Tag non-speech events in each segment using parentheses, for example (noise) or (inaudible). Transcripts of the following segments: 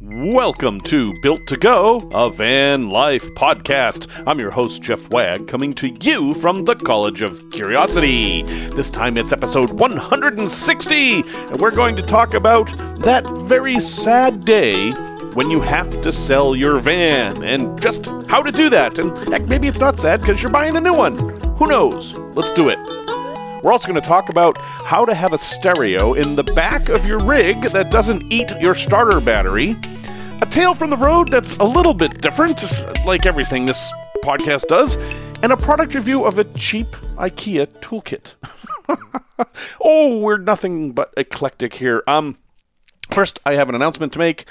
Welcome to Built to Go, a van life podcast. I'm your host, Jeff Wagg, coming to you from the College of Curiosity. This time it's episode 160, and we're going to talk about that very sad day when you have to sell your van and just how to do that. And heck, maybe it's not sad because you're buying a new one. Who knows? Let's do it. We're also going to talk about how to have a stereo in the back of your rig that doesn't eat your starter battery. A tale from the road that's a little bit different, like everything this podcast does, and a product review of a cheap IKEA toolkit. (laughs) oh, we're nothing but eclectic here. Um, first, I have an announcement to make.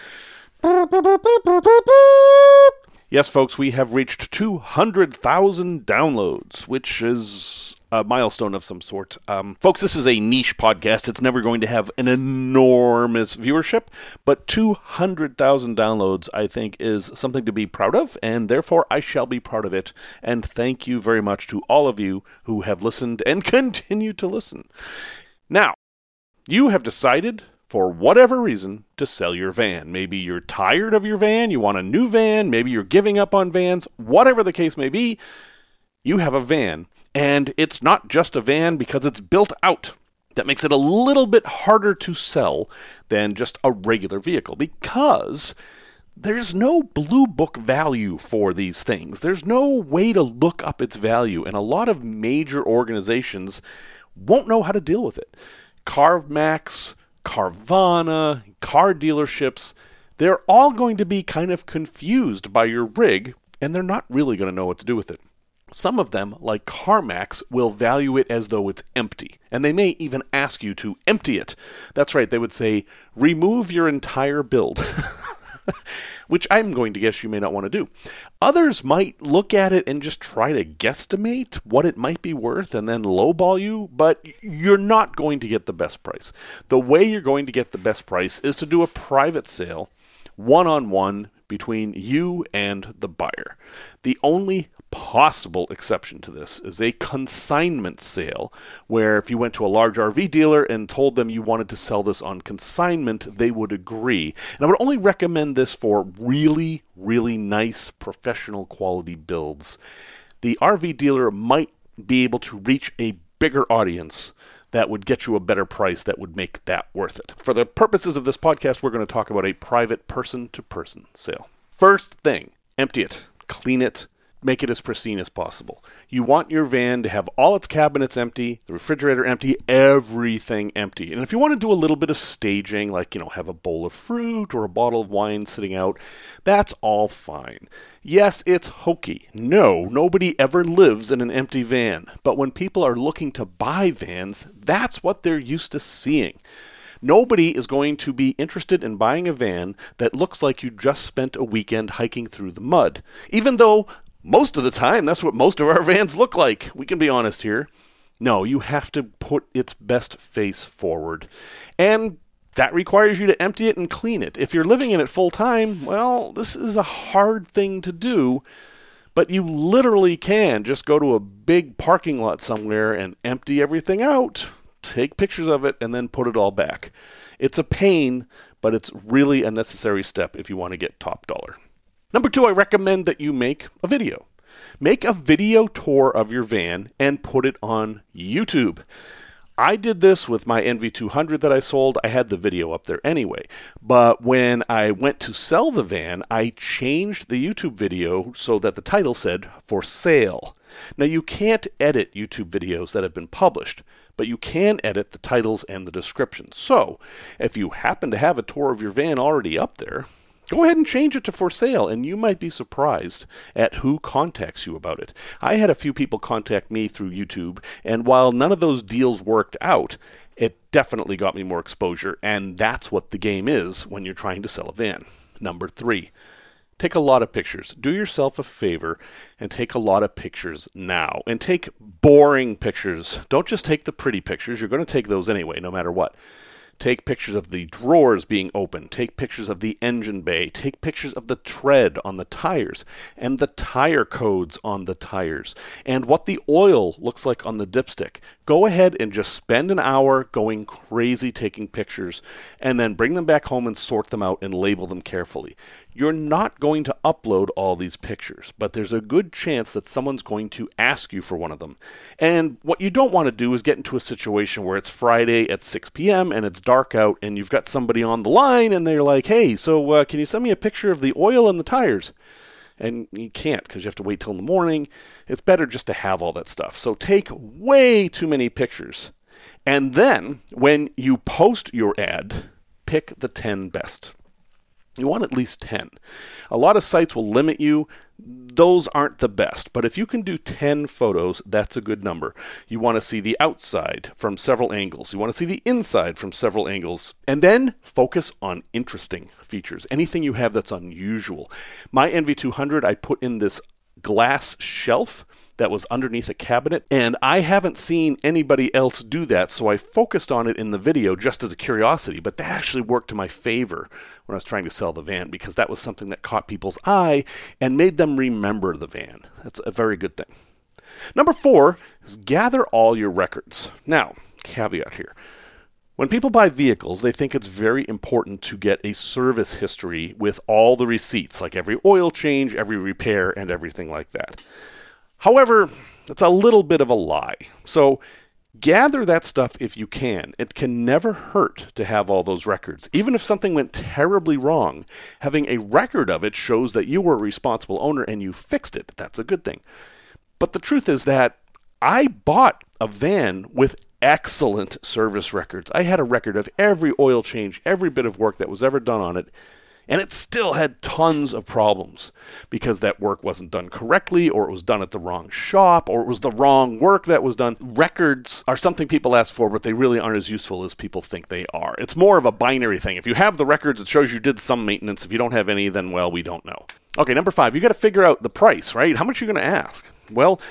Yes, folks, we have reached 200,000 downloads, which is a milestone of some sort. Um, folks, this is a niche podcast. It's never going to have an enormous viewership, but 200,000 downloads, I think, is something to be proud of, and therefore I shall be proud of it. And thank you very much to all of you who have listened and (laughs) continue to listen. Now, you have decided for whatever reason, to sell your van. Maybe you're tired of your van, you want a new van, maybe you're giving up on vans, whatever the case may be, you have a van. And it's not just a van because it's built out. That makes it a little bit harder to sell than just a regular vehicle because there's no blue book value for these things. There's no way to look up its value, and a lot of major organizations won't know how to deal with it. CarMax, Carvana, car dealerships, they're all going to be kind of confused by your rig, and they're not really going to know what to do with it. Some of them, like CarMax, will value it as though it's empty, and they may even ask you to empty it. That's right, they would say, remove your entire build. (laughs) Which I'm going to guess you may not want to do. Others might look at it and just try to guesstimate what it might be worth and then lowball you, but you're not going to get the best price. The way you're going to get the best price is to do a private sale, one on one, between you and the buyer. The only possible exception to this is a consignment sale, where if you went to a large RV dealer and told them you wanted to sell this on consignment, they would agree. And I would only recommend this for really, really nice professional quality builds. The RV dealer might be able to reach a bigger audience that would get you a better price that would make that worth it. For the purposes of this podcast, we're going to talk about a private person to person sale. First thing, empty it, clean it, make it as pristine as possible. You want your van to have all its cabinets empty, the refrigerator empty, everything empty. And if you want to do a little bit of staging, like, you know, have a bowl of fruit or a bottle of wine sitting out, that's all fine. Yes, it's hokey. No, nobody ever lives in an empty van. But when people are looking to buy vans, that's what they're used to seeing. Nobody is going to be interested in buying a van that looks like you just spent a weekend hiking through the mud. Even though most of the time, that's what most of our (laughs) vans look like. We can be honest here. No, you have to put its best face forward. And that requires you to empty it and clean it. If you're living in it full time, well, this is a hard thing to do, but you literally can just go to a big parking lot somewhere and empty everything out, take pictures of it, and then put it all back. It's a pain, but it's really a necessary step if you want to get top dollar. Number two, I recommend that you make a video. Make a video tour of your van and put it on YouTube. I did this with my NV200 that I sold. I had the video up there anyway. But when I went to sell the van, I changed the YouTube video so that the title said for sale. Now, you can't edit YouTube videos that have been published, but you can edit the titles and the descriptions. So, if you happen to have a tour of your van already up there, Go ahead and change it to for sale, and you might be surprised at who contacts you about it. I had a few people contact me through YouTube, and while none of those deals worked out, it definitely got me more exposure, and that's what the game is when you're trying to sell a van. Number three, take a lot of pictures. Do yourself a favor and take a lot of pictures now. And take boring pictures. Don't just take the pretty pictures, you're going to take those anyway, no matter what Take pictures of the drawers being open. Take pictures of the engine bay. Take pictures of the tread on the tires and the tire codes on the tires and what the oil looks like on the dipstick. Go ahead and just spend an hour going crazy taking pictures and then bring them back home and sort them out and label them carefully. You're not going to upload all these pictures, but there's a good chance that someone's going to ask you for one of them. And what you don't want to do is get into a situation where it's Friday at 6 p.m. and it's dark out and you've got somebody on the line and they're like, hey, so uh, can you send me a picture of the oil and the tires? and you can't because you have to wait till the morning. It's better just to have all that stuff. So take way too many pictures. And then when you post your ad, pick the 10 best. You want at least 10. A lot of sites will limit you. Those aren't the best, but if you can do 10 photos, that's a good number. You want to see the outside from several angles. You want to see the inside from several angles. And then focus on interesting features. Anything you have that's unusual. My NV200, I put in this glass shelf that was underneath a cabinet, and I haven't seen anybody else do that, so I focused on it in the video just as a curiosity, but that actually worked to my favor when I was trying to sell the van because that was something that caught people's eye and made them remember the van. That's a very good thing. Number four is gather all your records. Now, caveat here. When people buy vehicles, they think it's very important to get a service history with all the receipts, like every oil change, every repair, and everything like that. However, it's a little bit of a lie. So gather that stuff if you can. It can never hurt to have all those records. Even if something went terribly wrong, having a record of it shows that you were a responsible owner and you fixed it. That's a good thing. But the truth is that I bought a van with excellent service records. I had a record of every oil change, every bit of work that was ever done on it, and it still had tons of problems because that work wasn't done correctly, or it was done at the wrong shop, or it was the wrong work that was done. Records are something people ask for, but they really aren't as useful as people think they are. It's more of a binary thing. If you have the records, it shows you did some maintenance. If you don't have any, then, well, we don't know. Okay, number five, you got to figure out the price, right? How much are you going to ask? Well,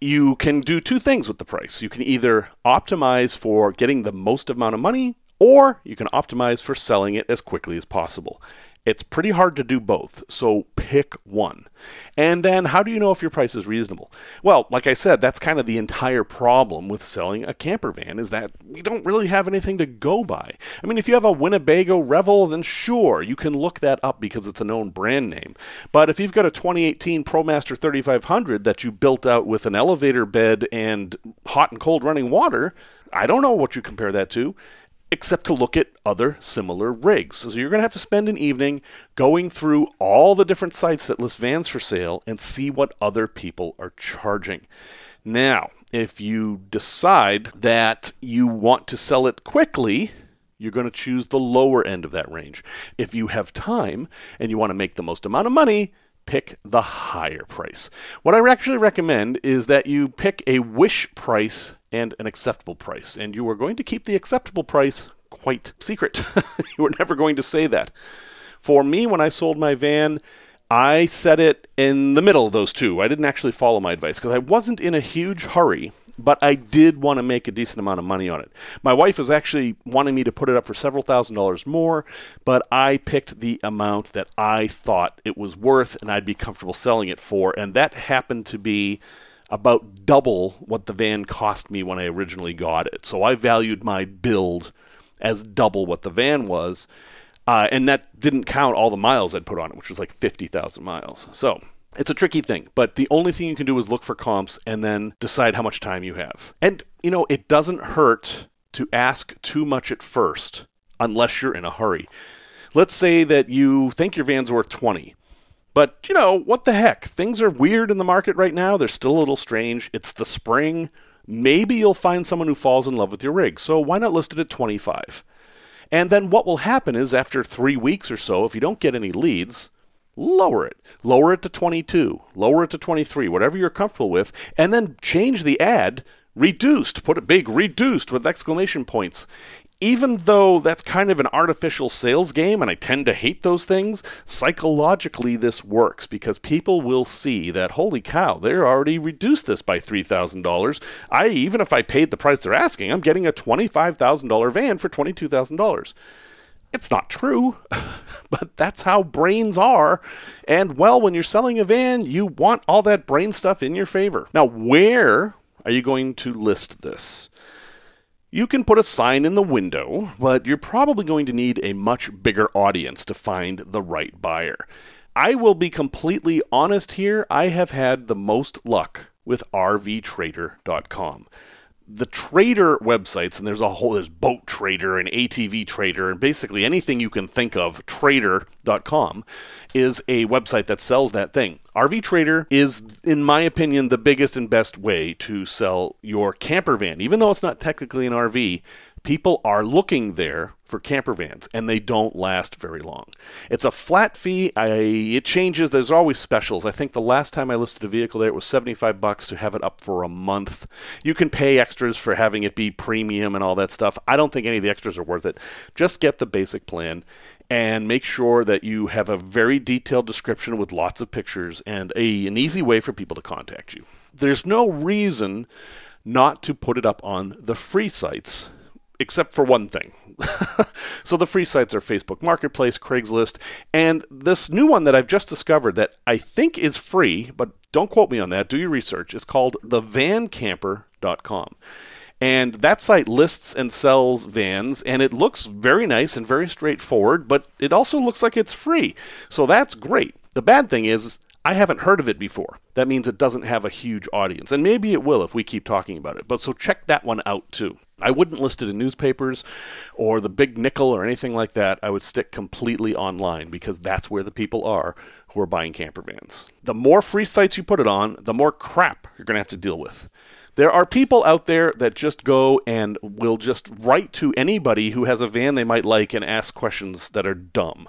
you can do two things with the price. You can either optimize for getting the most amount of money, or you can optimize for selling it as quickly as possible. It's pretty hard to do both, so pick one. And then, how do you know if your price is reasonable? Well, like I said, that's kind of the entire problem with selling a camper van is that we don't really have anything to go by. I mean, if you have a Winnebago Revel, then sure, you can look that up because it's a known brand name. But if you've got a 2018 ProMaster 3500 that you built out with an elevator bed and hot and cold running water, I don't know what you compare that to except to look at other similar rigs. So you're going to have to spend an evening going through all the different sites that list vans for sale and see what other people are charging. Now, if you decide that you want to sell it quickly, you're going to choose the lower end of that range. If you have time and you want to make the most amount of money, pick the higher price. What I actually recommend is that you pick a wish price and an acceptable price. And you are going to keep the acceptable price quite secret. (laughs) you were never going to say that. For me, when I sold my van, I set it in the middle of those two. I didn't actually follow my advice because I wasn't in a huge hurry, but I did want to make a decent amount of money on it. My wife was actually wanting me to put it up for several thousand dollars more, but I picked the amount that I thought it was worth and I'd be comfortable selling it for, and that happened to be about double what the van cost me when I originally got it. So I valued my build as double what the van was. Uh, and that didn't count all the miles I'd put on it, which was like 50,000 miles. So it's a tricky thing, but the only thing you can do is look for comps and then decide how much time you have. And, you know, it doesn't hurt to ask too much at first unless you're in a hurry. Let's say that you think your van's worth 20 but, you know, what the heck? Things are weird in the market right now. They're still a little strange. It's the spring. Maybe you'll find someone who falls in love with your rig. So why not list it at 25? And then what will happen is after three weeks or so, if you don't get any leads, lower it. Lower it to 22, lower it to 23, whatever you're comfortable with, and then change the ad reduced. Put a big reduced with exclamation points even though that's kind of an artificial sales game and I tend to hate those things, psychologically this works because people will see that holy cow, they're already reduced this by $3,000. I even if I paid the price they're asking, I'm getting a $25,000 van for $22,000. It's not true, (laughs) but that's how brains are. And well, when you're selling a van, you want all that brain stuff in your favor. Now, where are you going to list this? You can put a sign in the window, but you're probably going to need a much bigger audience to find the right buyer. I will be completely honest here, I have had the most luck with RVTrader.com the trader websites, and there's a whole there's Boat Trader and ATV Trader, and basically anything you can think of, trader.com is a website that sells that thing. RV Trader is, in my opinion, the biggest and best way to sell your camper van. Even though it's not technically an RV, people are looking there for camper vans and they don't last very long. It's a flat fee. I, it changes. There's always specials. I think the last time I listed a vehicle there it was 75 bucks to have it up for a month. You can pay extras for having it be premium and all that stuff. I don't think any of the extras are worth it. Just get the basic plan and make sure that you have a very detailed description with lots of pictures and a, an easy way for people to contact you. There's no reason not to put it up on the free sites except for one thing. (laughs) so the free sites are Facebook Marketplace, Craigslist, and this new one that I've just discovered that I think is free, but don't quote me on that. Do your research. It's called thevancamper.com. And that site lists and sells vans, and it looks very nice and very straightforward, but it also looks like it's free. So that's great. The bad thing is, I haven't heard of it before. That means it doesn't have a huge audience. And maybe it will if we keep talking about it. But so check that one out too. I wouldn't list it in newspapers or the big nickel or anything like that. I would stick completely online because that's where the people are who are buying camper vans. The more free sites you put it on, the more crap you're going to have to deal with. There are people out there that just go and will just write to anybody who has a van they might like and ask questions that are dumb.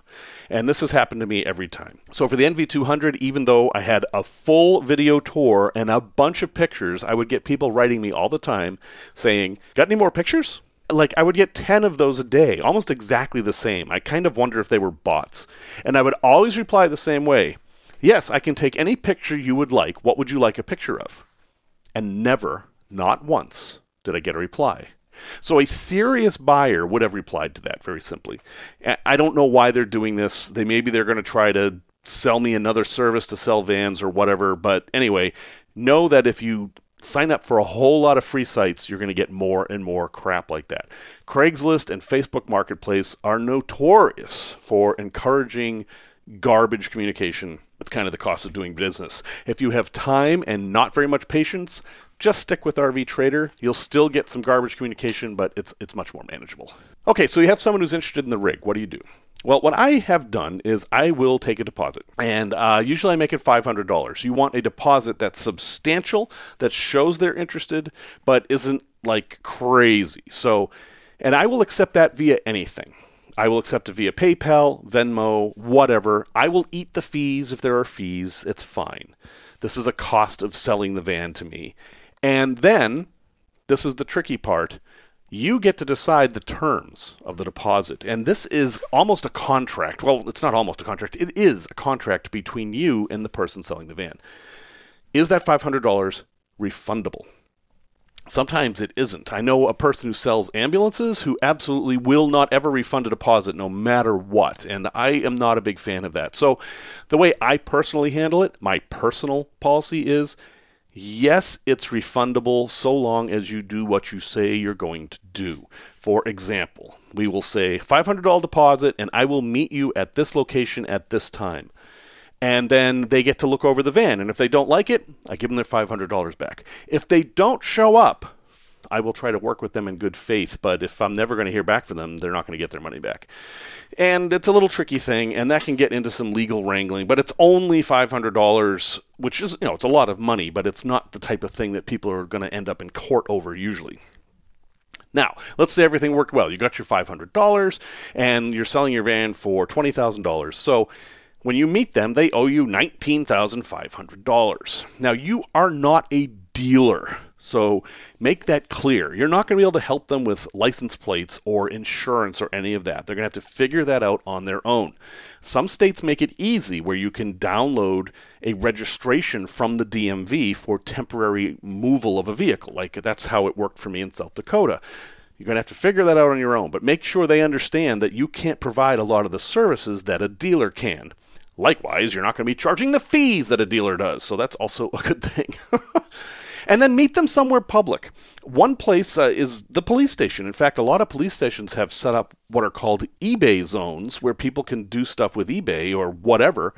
And this has happened to me every time. So for the NV200, even though I had a full video tour and a bunch of pictures, I would get people writing me all the time saying, Got any more pictures? like I would get 10 of those a day, almost exactly the same. I kind of wonder if they were bots. And I would always reply the same way. Yes, I can take any picture you would like. What would you like a picture of? And never, not once, did I get a reply. So a serious buyer would have replied to that very simply. I don't know why they're doing this. They maybe they're going to try to sell me another service to sell vans or whatever, but anyway, know that if you sign up for a whole lot of free sites, you're going to get more and more crap like that. Craigslist and Facebook Marketplace are notorious for encouraging garbage communication it's kind of the cost of doing business. If you have time and not very much patience, just stick with RV Trader. You'll still get some garbage communication, but it's it's much more manageable. Okay, so you have someone who's interested in the rig. What do you do? Well, what I have done is I will take a deposit, and uh, usually I make it $500. You want a deposit that's substantial, that shows they're interested, but isn't like crazy. So, and I will accept that via anything. I will accept it via PayPal, Venmo, whatever. I will eat the fees if there are fees. It's fine. This is a cost of selling the van to me. And then, this is the tricky part. You get to decide the terms of the deposit. And this is almost a contract. Well, it's not almost a contract, it is a contract between you and the person selling the van. Is that $500 refundable? Sometimes it isn't. I know a person who sells ambulances who absolutely will not ever refund a deposit no matter what, and I am not a big fan of that. So, the way I personally handle it, my personal policy is yes, it's refundable so long as you do what you say you're going to do. For example, we will say $500 deposit, and I will meet you at this location at this time and then they get to look over the van. And if they don't like it, I give them their $500 back. If they don't show up, I will try to work with them in good faith, but if I'm never going to hear back from them, they're not going to get their money back. And it's a little tricky thing, and that can get into some legal wrangling, but it's only $500, which is, you know, it's a lot of money, but it's not the type of thing that people are going to end up in court over usually. Now, let's say everything worked well. You got your $500 and you're selling your van for $20,000. So when you meet them, they owe you $19,500. Now, you are not a dealer. So make that clear. You're not going to be able to help them with license plates or insurance or any of that. They're going to have to figure that out on their own. Some states make it easy where you can download a registration from the DMV for temporary removal of a vehicle. Like that's how it worked for me in South Dakota. You're going to have to figure that out on your own, but make sure they understand that you can't provide a lot of the services that a dealer can. Likewise, you're not going to be charging the fees that a dealer does, so that's also a good thing. (laughs) and then meet them somewhere public. One place uh, is the police station. In fact, a lot of police stations have set up what are called eBay zones where people can do stuff with eBay or whatever,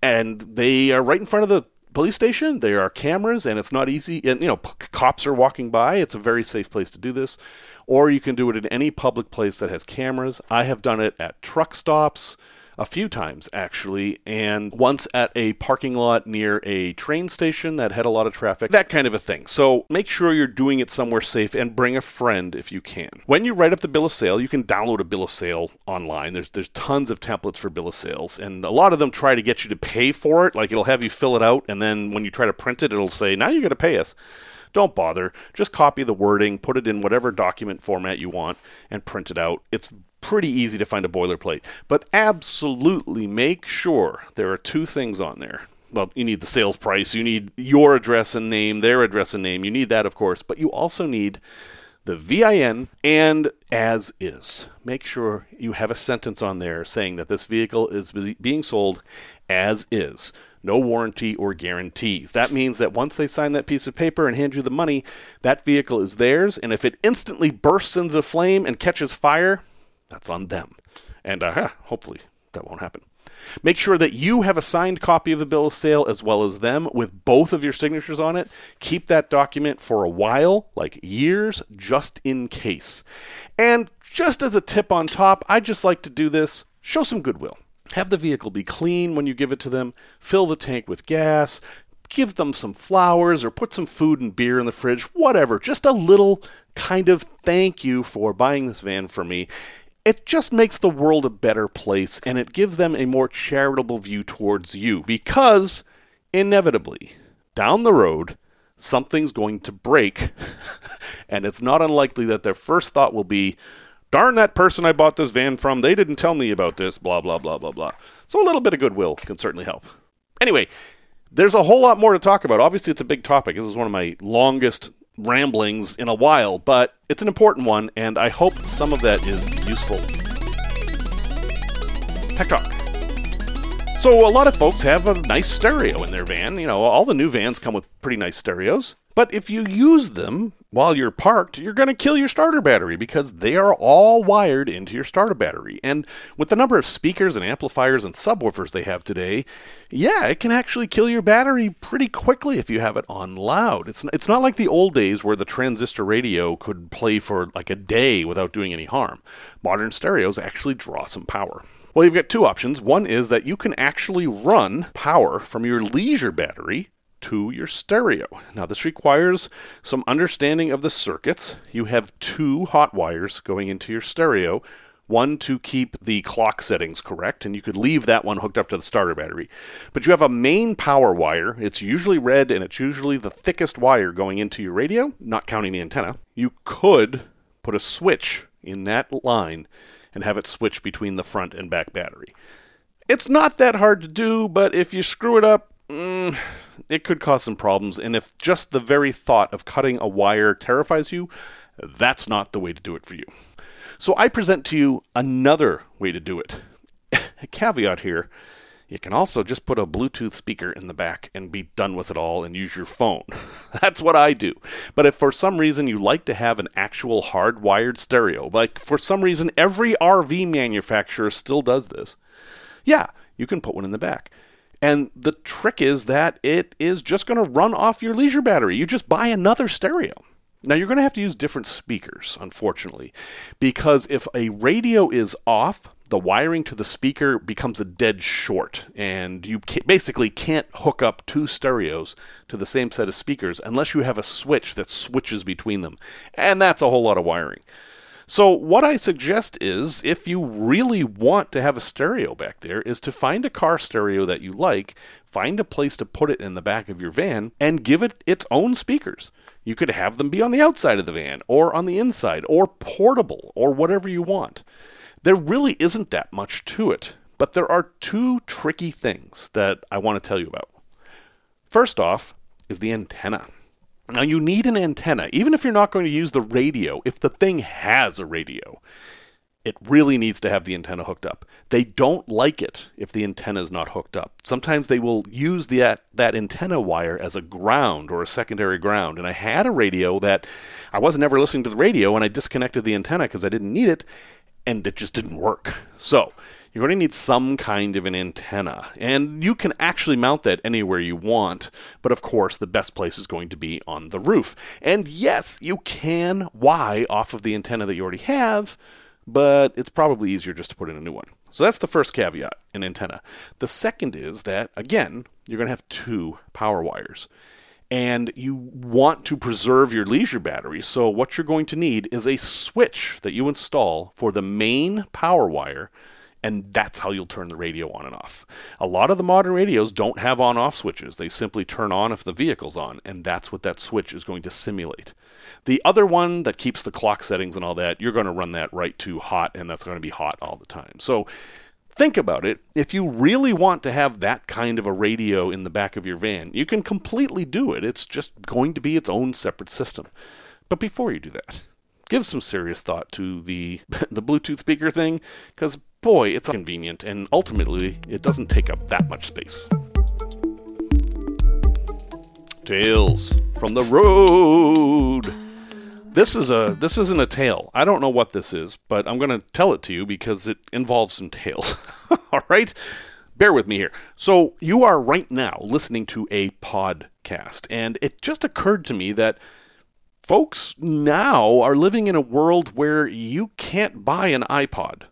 and they are right in front of the police station. There are cameras, and it's not easy. And you know, p- cops are walking by. It's a very safe place to do this. Or you can do it in any public place that has cameras. I have done it at truck stops a few times actually, and once at a parking lot near a train station that had a lot of traffic, that kind of a thing. So make sure you're doing it somewhere safe and bring a friend if you can. When you write up the bill of sale, you can download a bill of sale online. There's there's tons of templates for bill of sales, and a lot of them try to get you to pay for it. Like it'll have you fill it out, and then when you try to print it, it'll say now you got to pay us. Don't bother. Just copy the wording, put it in whatever document format you want, and print it out. It's pretty easy to find a boilerplate. But absolutely make sure there are two things on there. Well, you need the sales price, you need your address and name, their address and name. You need that, of course, but you also need the VIN and as is. Make sure you have a sentence on there saying that this vehicle is being sold as is no warranty or guarantees. That means that once they sign that piece of paper and hand you the money, that vehicle is theirs, and if it instantly bursts into flame and catches fire, that's on them. And uh, hopefully that won't happen. Make sure that you have a signed copy of the bill of sale as well as them with both of your signatures on it. Keep that document for a while, like years, just in case. And just as a tip on top, I just like to do this show some goodwill. Have the vehicle be clean when you give it to them, fill the tank with gas, give them some flowers or put some food and beer in the fridge, whatever. Just a little kind of thank you for buying this van for me. It just makes the world a better place and it gives them a more charitable view towards you because inevitably, down the road, something's going to break. (laughs) and it's not unlikely that their first thought will be, darn that person I bought this van from, they didn't tell me about this, blah, blah, blah, blah, blah. So a little bit of goodwill can certainly help. Anyway, there's a whole lot more to talk about. Obviously, it's a big topic. This is one of my longest ramblings in a while, but it's an important one, and I hope some of that is useful. Tech Talk. So, a lot of folks have a nice stereo in their van. You know, all the new vans come with pretty nice stereos. But if you use them while you're parked, you're going to kill your starter battery because they are all wired into your starter battery. And with the number of speakers and amplifiers and subwoofers they have today, yeah, it can actually kill your battery pretty quickly if you have it on loud. It's it's not like the old days where the transistor radio could play for like a day without doing any harm. Modern stereos actually draw some power. Well, you've got two options. One is that you can actually run power from your leisure battery to your stereo. Now, this requires some understanding of the circuits. You have two hot wires going into your stereo. One to keep the clock settings correct, and you could leave that one hooked up to the starter battery. But you have a main power wire. It's usually red, and it's usually the thickest wire going into your radio, not counting the antenna. You could put a switch in that line and have it switch between the front and back battery. It's not that hard to do, but if you screw it up, mm, it could cause some problems. And if just the very thought of cutting a wire terrifies you, that's not the way to do it for you. So I present to you another way to do it. a (laughs) caveat here you can also just put a Bluetooth speaker in the back and be done with it all and use your phone. (laughs) That's what I do. But if for some reason you like to have an actual hardwired stereo, like for some reason every RV manufacturer still does this, yeah, you can put one in the back. And the trick is that it is just going to run off your leisure battery. You just buy another stereo. Now, you're going to have to use different speakers, unfortunately, because if a radio is off, the wiring to the speaker becomes a dead short, and you basically can't hook up two stereos to the same set of speakers unless you have a switch that switches between them. And that's a whole lot of wiring. So, what I suggest is if you really want to have a stereo back there, is to find a car stereo that you like, find a place to put it in the back of your van, and give it its own speakers. You could have them be on the outside of the van, or on the inside, or portable, or whatever you want. There really isn't that much to it, but there are two tricky things that I want to tell you about. First off is the antenna. Now, you need an antenna, even if you're not going to use the radio, if the thing has a radio it really needs to have the antenna hooked up. They don't like it if the antenna is not hooked up. Sometimes they will use that, that antenna wire as a ground or a secondary ground. And I had a radio that I wasn't ever listening to the radio and I disconnected the antenna because I didn't need it and it just didn't work. So you're going to need some kind of an antenna. And you can actually mount that anywhere you want, but of course, the best place is going to be on the roof. And yes, you can Y off of the antenna that you already have but it's probably easier just to put in a new one. So that's the first caveat in antenna. The second is that, again, you're going to have two power wires. And you want to preserve your leisure battery. So, what you're going to need is a switch that you install for the main power wire and that's how you'll turn the radio on and off. A lot of the modern radios don't have on off switches. They simply turn on if the vehicle's on, and that's what that switch is going to simulate. The other one that keeps the clock settings and all that, you're going to run that right to hot, and that's going to be hot all the time. So think about it. If you really want to have that kind of a radio in the back of your van, you can completely do it. It's just going to be its own separate system. But before you do that, give some serious thought to the (laughs) the Bluetooth speaker thing because boy, it's convenient, and ultimately, it doesn't take up that much space. Tales from the road. This is a this isn't a tale. I don't know what this is, but I'm going to tell it to you because it involves some tales. (laughs) All right? Bear with me here. So, you are right now listening to a podcast, and it just occurred to me that folks now are living in a world where you can't buy an iPod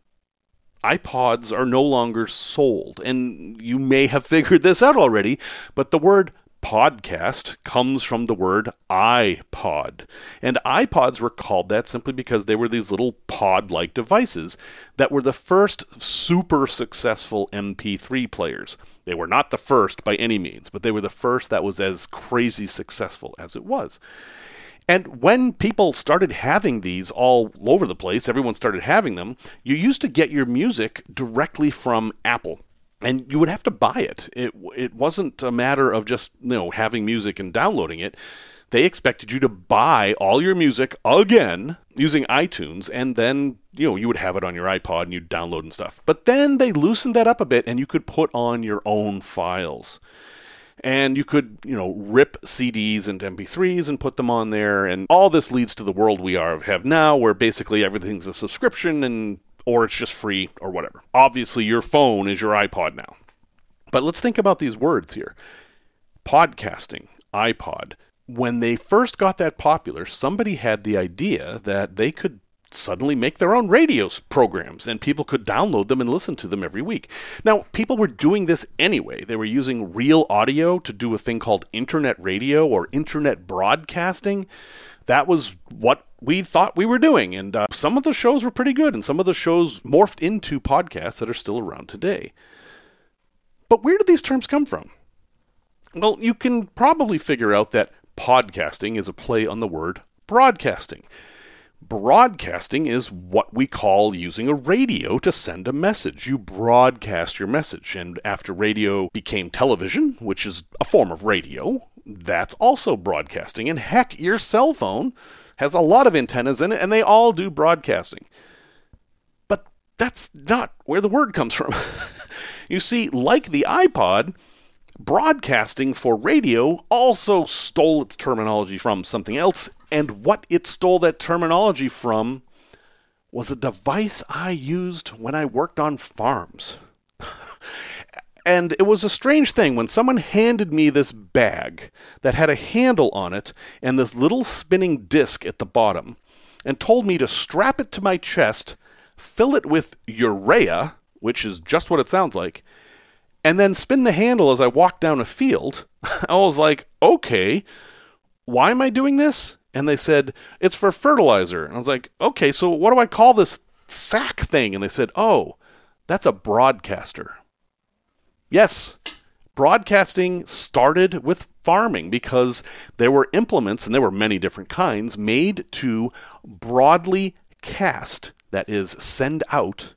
iPods are no longer sold. And you may have figured this out already, but the word podcast comes from the word iPod. And iPods were called that simply because they were these little pod like devices that were the first super successful MP3 players. They were not the first by any means, but they were the first that was as crazy successful as it was. And when people started having these all over the place, everyone started having them, you used to get your music directly from Apple. And you would have to buy it. It it wasn't a matter of just, you know, having music and downloading it. They expected you to buy all your music again using iTunes and then, you know, you would have it on your iPod and you'd download and stuff. But then they loosened that up a bit and you could put on your own files and you could, you know, rip CDs and MP3s and put them on there. And all this leads to the world we are have now, where basically everything's a subscription and or it's just free or whatever. Obviously, your phone is your iPod now. But let's think about these words here. Podcasting, iPod. When they first got that popular, somebody had the idea that they could suddenly make their own radio programs and people could download them and listen to them every week. Now, people were doing this anyway. They were using RealAudio to do a thing called internet radio or internet broadcasting. That was what we thought we were doing. And uh, some of the shows were pretty good, and some of the shows morphed into podcasts that are still around today. But where do these terms come from? Well, you can probably figure out that podcasting is a play on the word broadcasting. Broadcasting is what we call using a radio to send a message. You broadcast your message. And after radio became television, which is a form of radio, that's also broadcasting. And heck, your cell phone has a lot of antennas in it, and they all do broadcasting. But that's not where the word comes from. (laughs) you see, like the iPod, broadcasting for radio also stole its terminology from something else and what it stole that terminology from was a device I used when I worked on farms. (laughs) and it was a strange thing when someone handed me this bag that had a handle on it and this little spinning disc at the bottom and told me to strap it to my chest, fill it with urea, which is just what it sounds like, and then spin the handle as I walk down a field. (laughs) I was like, okay, why am I doing this? and they said it's for fertilizer. And I was like, okay, so what do I call this sack thing? And they said, oh, that's a broadcaster. Yes, broadcasting started with farming because there were implements, and there were many different kinds, made to broadly cast, that is, send out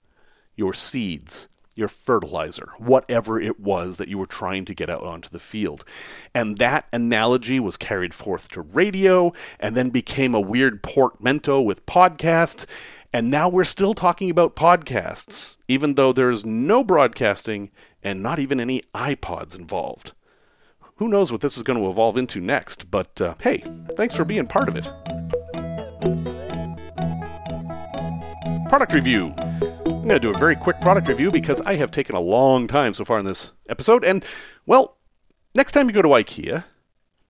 your seeds, your fertilizer, whatever it was that you were trying to get out onto the field. And that analogy was carried forth to radio and then became a weird portmanteau with podcasts. And now we're still talking about podcasts, even though there's no broadcasting and not even any iPods involved. Who knows what this is going to evolve into next, but uh, hey, thanks for being part of it. Product review. I'm going to do a very quick product review because I have taken a long time so far in this episode. And, well, next time you go to IKEA,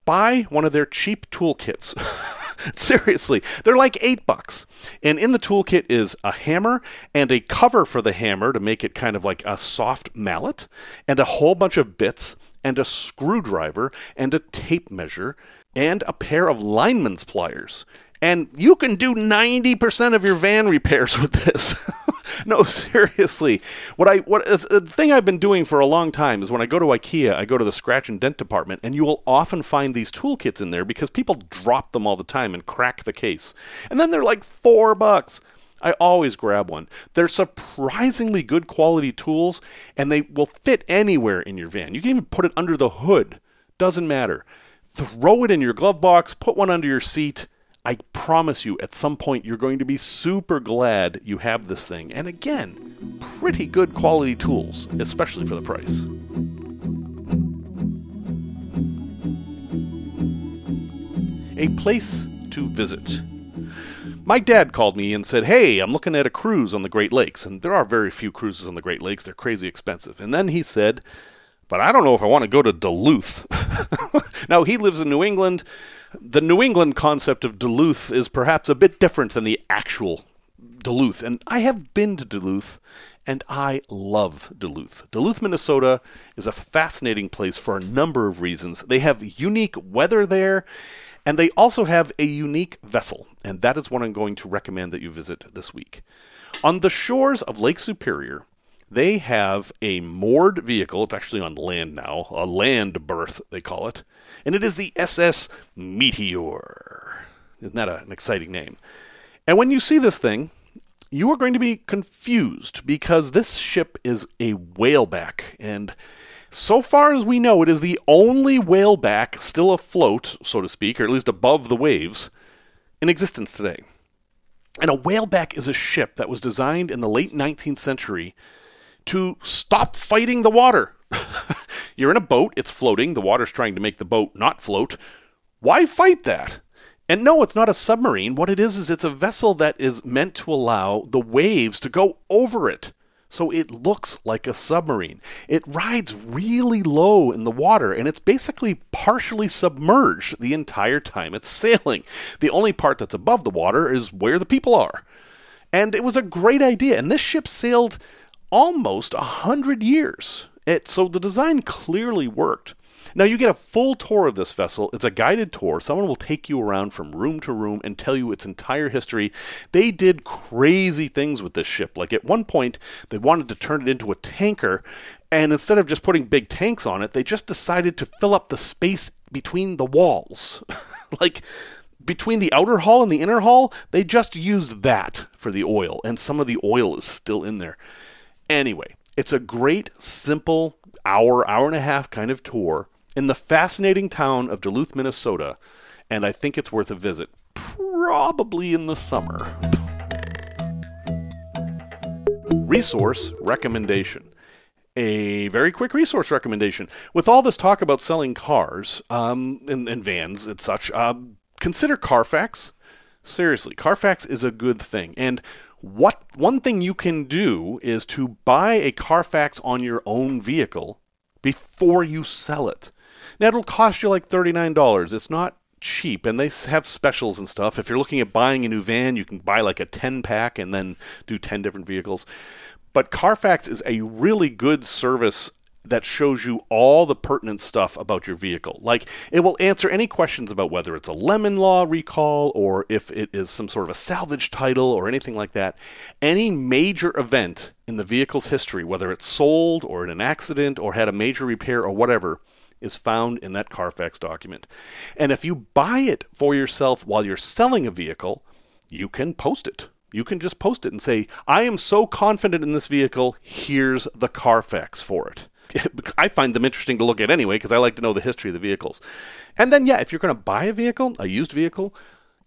buy one of their cheap toolkits. (laughs) Seriously, they're like eight bucks. And in the toolkit is a hammer and a cover for the hammer to make it kind of like a soft mallet, and a whole bunch of bits, and a screwdriver, and a tape measure, and a pair of lineman's pliers. And you can do 90% of your van repairs with this. (laughs) (laughs) no, seriously. What I what the thing I've been doing for a long time is when I go to IKEA, I go to the scratch and dent department, and you will often find these toolkits in there because people drop them all the time and crack the case, and then they're like four bucks. I always grab one. They're surprisingly good quality tools, and they will fit anywhere in your van. You can even put it under the hood. Doesn't matter. Throw it in your glove box. Put one under your seat I promise you, at some point, you're going to be super glad you have this thing. And again, pretty good quality tools, especially for the price. A place to visit. My dad called me and said, Hey, I'm looking at a cruise on the Great Lakes. And there are very few cruises on the Great Lakes, they're crazy expensive. And then he said, But I don't know if I want to go to Duluth. (laughs) now, he lives in New England the New England concept of Duluth is perhaps a bit different than the actual Duluth. And I have been to Duluth, and I love Duluth. Duluth, Minnesota is a fascinating place for a number of reasons. They have unique weather there, and they also have a unique vessel, and that is what I'm going to recommend that you visit this week. On the shores of Lake Superior, they have a moored vehicle. It's actually on land now, a land berth, they call it. And it is the SS Meteor. Isn't that an exciting name? And when you see this thing, you are going to be confused because this ship is a whaleback. And so far as we know, it is the only whaleback still afloat, so to speak, or at least above the waves, in existence today. And a whaleback is a ship that was designed in the late 19th century to stop fighting the water. (laughs) You're in a boat, it's floating, the water's trying to make the boat not float. Why fight that? And no, it's not a submarine. What it is is it's a vessel that is meant to allow the waves to go over it. So it looks like a submarine. It rides really low in the water and it's basically partially submerged the entire time it's sailing. The only part that's above the water is where the people are. And it was a great idea. And this ship sailed almost a hundred years. It, so the design clearly worked. Now you get a full tour of this vessel. It's a guided tour. Someone will take you around from room to room and tell you its entire history. They did crazy things with this ship. Like at one point, they wanted to turn it into a tanker, and instead of just putting big tanks on it, they just decided to fill up the space between the walls. (laughs) like between the outer hull and the inner hull, they just used that for the oil, and some of the oil is still in there. Anyway, it's a great, simple hour, hour and a half kind of tour in the fascinating town of Duluth, Minnesota, and I think it's worth a visit, probably in the summer. Resource recommendation. A very quick resource recommendation. With all this talk about selling cars um, and, and vans and such, uh, consider Carfax. Seriously, Carfax is a good thing. And what one thing you can do is to buy a Carfax on your own vehicle before you sell it. Now it'll cost you like $39. It's not cheap and they have specials and stuff. If you're looking at buying a new van, you can buy like a 10 pack and then do 10 different vehicles. But Carfax is a really good service that shows you all the pertinent stuff about your vehicle. Like it will answer any questions about whether it's a lemon law recall or if it is some sort of a salvage title or anything like that. Any major event in the vehicle's history, whether it's sold or in an accident or had a major repair or whatever, is found in that Carfax document. And if you buy it for yourself while you're selling a vehicle, you can post it. You can just post it and say, I am so confident in this vehicle, here's the Carfax for it. (laughs) I find them interesting to look at anyway because I like to know the history of the vehicles. And then, yeah, if you're going to buy a vehicle, a used vehicle,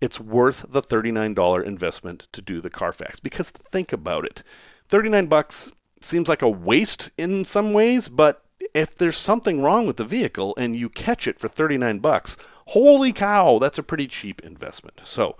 it's worth the $39 investment to do the Carfax. Because think about it 39 bucks seems like a waste in some ways, but if there's something wrong with the vehicle and you catch it for 39 bucks, holy cow, that's a pretty cheap investment. So,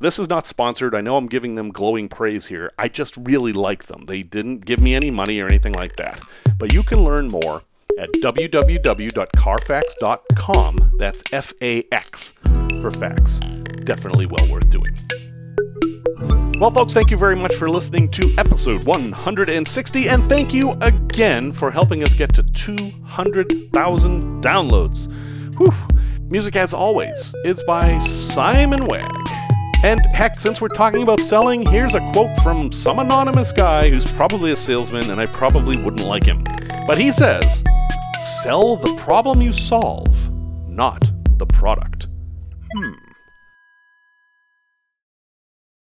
this is not sponsored. I know I'm giving them glowing praise here. I just really like them. They didn't give me any money or anything like that. But you can learn more at www.carfax.com. That's F A X for facts. Definitely well worth doing. Well, folks, thank you very much for listening to episode 160, and thank you again for helping us get to 200,000 downloads. Whew. Music, as always, is by Simon Wagg. And heck, since we're talking about selling, here's a quote from some anonymous guy who's probably a salesman, and I probably wouldn't like him. But he says, Sell the problem you solve, not the product. Hmm.